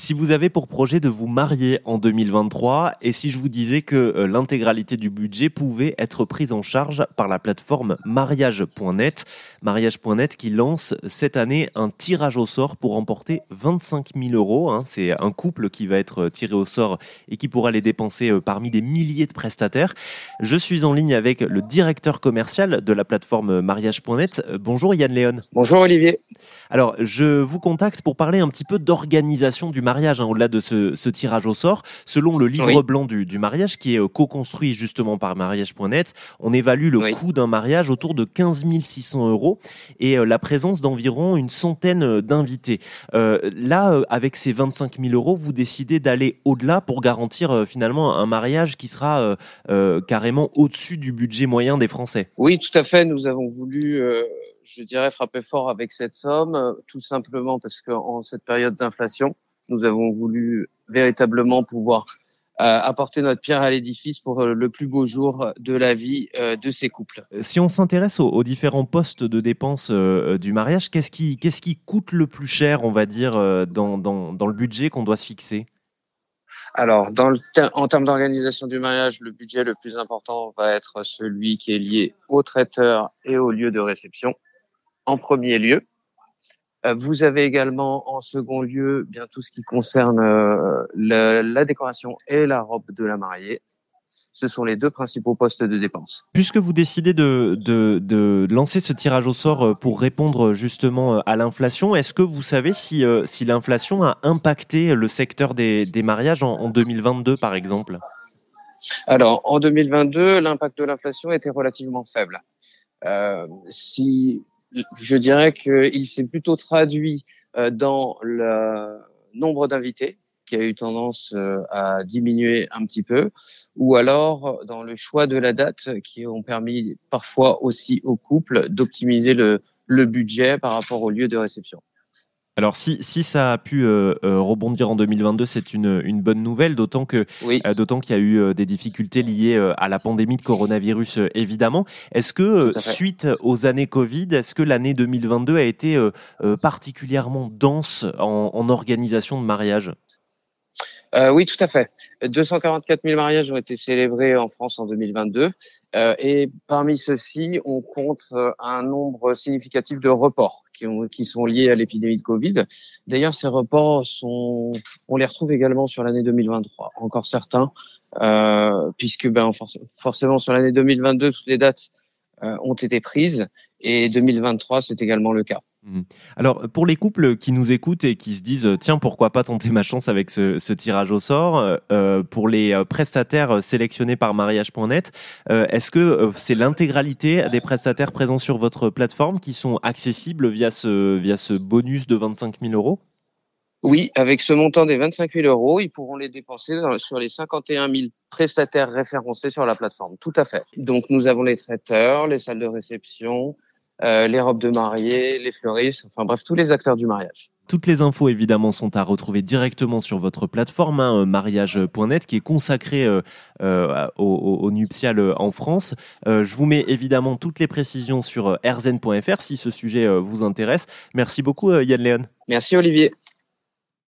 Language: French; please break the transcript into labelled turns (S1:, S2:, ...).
S1: Si vous avez pour projet de vous marier en 2023 et si je vous disais que euh, l'intégralité du budget pouvait être prise en charge par la plateforme mariage.net, mariage.net qui lance cette année un tirage au sort pour remporter 25 000 euros. Hein. C'est un couple qui va être tiré au sort et qui pourra les dépenser euh, parmi des milliers de prestataires. Je suis en ligne avec le directeur commercial de la plateforme mariage.net. Euh, bonjour Yann Léon.
S2: Bonjour Olivier.
S1: Alors, je vous contacte pour parler un petit peu d'organisation du mariage, hein, au-delà de ce, tirage au sort. Selon le livre blanc du, mariage, qui est euh, co-construit justement par mariage.net, on évalue le coût d'un mariage autour de 15 600 euros et euh, la présence d'environ une centaine euh, d'invités. là, avec ces 25 000 euros, vous décidez d'aller au-delà pour garantir finalement un mariage qui sera carrément au-dessus du budget moyen des Français.
S2: Oui, tout à fait. Nous avons voulu je dirais, frapper fort avec cette somme, tout simplement parce qu'en cette période d'inflation, nous avons voulu véritablement pouvoir euh, apporter notre pierre à l'édifice pour euh, le plus beau jour de la vie euh, de ces couples.
S1: Si on s'intéresse aux, différents postes de dépenses du mariage, qu'est-ce qui, qu'est-ce qui coûte le plus cher, on va dire, dans, dans, dans le budget qu'on doit se fixer?
S2: Alors, dans le en termes d'organisation du mariage, le budget le plus important va être celui qui est lié au traiteur et au lieu de réception en premier lieu. Euh, vous avez également en second lieu bien tout ce qui concerne euh, la, décoration et la robe de la mariée. Ce sont les deux principaux postes de dépenses.
S1: Puisque vous décidez de, de, lancer ce tirage au sort euh, pour répondre justement à l'inflation, est-ce que vous savez si, si l'inflation a impacté le secteur des, des mariages en, en 2022 par exemple?
S2: Alors en 2022, l'impact de l'inflation était relativement faible. Euh, si je dirais qu'il s'est plutôt traduit euh, dans le nombre d'invités qui a eu tendance euh, à diminuer un petit peu, ou alors dans le choix de la date qui ont permis parfois aussi au couple d'optimiser le budget par rapport au lieu de réception.
S1: Alors si, si ça a pu euh, euh, rebondir en 2022, c'est une, une bonne nouvelle, d'autant que euh, d'autant qu'il y a eu des difficultés liées à la pandémie de coronavirus, évidemment. Est-ce que suite aux années Covid, est-ce que l'année 2022 a été particulièrement dense en, en organisation de mariage?
S2: Euh, oui, tout à fait. 244 000 mariages ont été célébrés en France en 2022 euh, et parmi ceux-ci, on compte euh, un nombre significatif de reports qui, ont, qui sont liés à l'épidémie de Covid. D'ailleurs, ces reports sont, on les retrouve également sur l'année 2023, encore certains, euh, puisque ben, forcément sur l'année 2022, toutes les dates ont été prises et 2023, c'est également le cas.
S1: Mmh. Alors, pour les couples qui nous écoutent et qui se disent tiens, pourquoi pas tenter ma chance avec ce, tirage au sort, euh, pour les euh, prestataires sélectionnés par mariage.net, euh, est-ce que c'est l'intégralité des prestataires présents sur votre plateforme qui sont accessibles via ce, via ce bonus de 25 000 euros?
S2: Oui, avec ce montant des 25 000 euros, ils pourront les dépenser sur les 51 000 prestataires référencés sur la plateforme. Tout à fait. Donc, nous avons les traiteurs, les salles de réception, euh, les robes de mariée, les fleuristes, enfin bref, tous les acteurs du mariage.
S1: Toutes les infos évidemment sont à retrouver directement sur votre plateforme hein, mariage.net qui est consacrée euh, euh, nuptial en France. je vous mets évidemment toutes les précisions sur rzn.fr si ce sujet vous intéresse. Merci beaucoup Yann Léon.
S2: Merci Olivier.